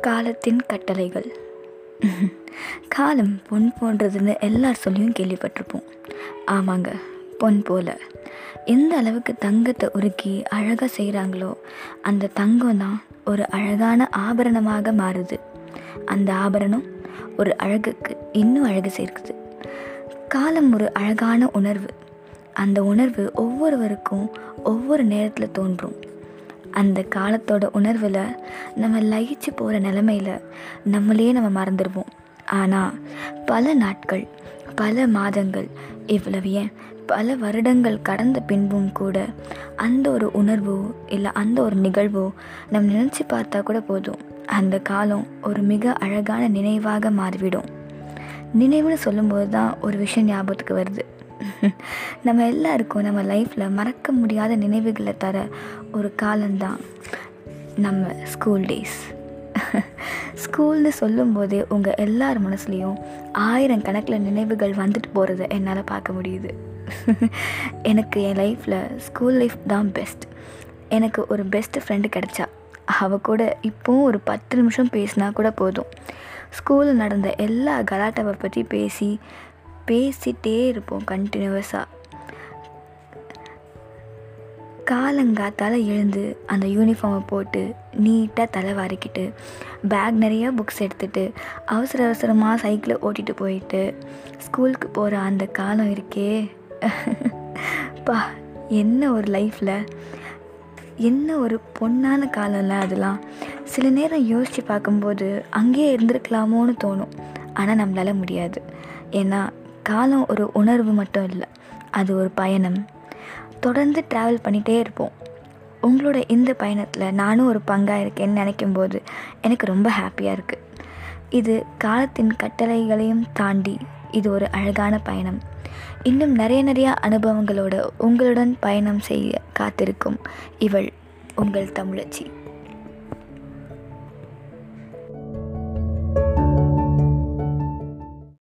காலத்தின் கட்டளைகள். காலம் பொன் போன்றதுன்னு எல்லார் சொல்லியும் கேள்விப்பட்டிருப்போம். ஆமாங்க பொன் போல. எந்த அளவுக்கு தங்கத்தை உருக்கி அழகாக செய்கிறாங்களோ அந்த தங்கம் தான் ஒரு அழகான ஆபரணமாக மாறுது. அந்த ஆபரணம் ஒரு அழகுக்கு இன்னும் அழகு சேர்க்குது. காலம் ஒரு அழகான உணர்வு. அந்த உணர்வு ஒவ்வொருவருக்கும் ஒவ்வொரு நேரத்தில் தோன்றும். அந்த காலத்தோட உணர்வில் நம்ம லயிச்சு போகிற நிலமையில் நம்மளே நம்ம மறந்துடுவோம். ஆனால் பல நாட்கள் பல மாதங்கள் இவ்வளவு ஏன்? பல வருடங்கள் கடந்த பின்பும் கூட அந்த ஒரு உணர்வோ இல்லை அந்த ஒரு நிகழ்வோ நம்ம நினச்சி பார்த்தா கூட போதும். அந்த காலம் ஒரு மிக அழகான நினைவாக மாறிவிடும். நினைவுன்னு சொல்லும்போது தான் ஒரு விஷயம் ஞாபகத்துக்கு வருது. நம்ம எல்லாருக்கும் நம்ம லைஃப்பில் மறக்க முடியாத நினைவுகளை தர ஒரு காலம்தான் நம்ம ஸ்கூல் டேஸ் ஸ்கூல்னு சொல்லும்போதே உங்கள் எல்லார் மனசுலேயும் ஆயிரம் கணக்கில் நினைவுகள் வந்துட்டு போகிறத என்னால் பார்க்க முடியுது. எனக்கு என் லைஃப்பில் ஸ்கூல் லைஃப் தான் பெஸ்ட் எனக்கு ஒரு பெஸ்ட் ஃப்ரெண்டு கிடச்சா அவள் கூட இப்போவும் ஒரு பத்து நிமிஷம் பேசினா கூட போதும். ஸ்கூலில் நடந்த எல்லா கலாட்டாவை பற்றி பேசி பேசிகிட்டே இருப்போம் கண்டினியூவஸாக காலங்காத்தால் எழுந்து அந்த யூனிஃபார்மை போட்டு நீட்டாக தலை வாரிக்கிட்டு பேக் நிறையா புக்ஸ் எடுத்துகிட்டு அவசர அவசரமாக சைக்கிளை ஓட்டிகிட்டு போயிட்டு ஸ்கூலுக்கு போகிற அந்த காலம் இருக்கே. பா என்ன ஒரு லைஃப்பில் என்ன ஒரு பொன்னான காலம்ல அதெல்லாம்? சில நேரம் யோசித்து பார்க்கும்போது அங்கேயே இருந்திருக்கலாமோன்னு தோணும். ஆனால் நம்மளால் முடியாது. ஏன்னா காலம் ஒரு உணர்வு மட்டும் இல்லை அது ஒரு பயணம். தொடர்ந்து ட்ராவல் பண்ணிகிட்டே இருப்போம். உங்களோட இந்த பயணத்தில் நானும் ஒரு பங்காக இருக்கேன்னு நினைக்கும்போது எனக்கு ரொம்ப ஹாப்பியாக இருக்குது இது காலத்தின் கட்டளைகளையும் தாண்டி இது ஒரு அழகான பயணம். இன்னும் நிறைய நிறையா அனுபவங்களோட உங்களுடன் பயணம் செய்ய காத்திருக்கும் இவள் உங்கள் தமிழச்சி.